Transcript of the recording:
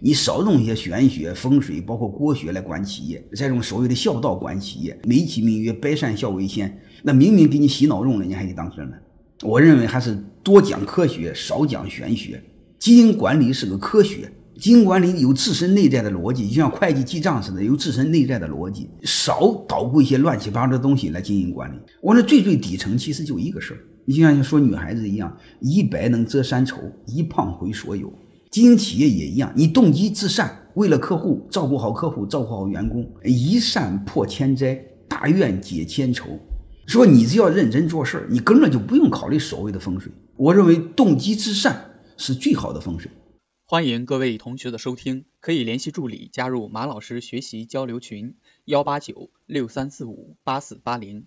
你少用一些玄学、风水，包括国学来管企业，再用所谓的孝道管企业，美其名曰百善孝为先，那明明给你洗脑用了，你还得当真呢？我认为还是多讲科学，少讲玄学。经营管理是个科学，经营管理有自身内在的逻辑，就像会计记账似的，有自身内在的逻辑，少捣鼓一些乱七八糟的东西来经营管理。我那最最底层其实就一个事儿，你就像说女孩子一样，一白能遮三丑，一胖毁所有。经营企业也一样，你动机至善，为了客户照顾好客户，照顾好员工，一善破千灾，大愿解千愁。说你只要认真做事儿，你根本就不用考虑所谓的风水。我认为动机至善是最好的风水。欢迎各位同学的收听，可以联系助理加入马老师学习交流群：幺八九六三四五八四八零。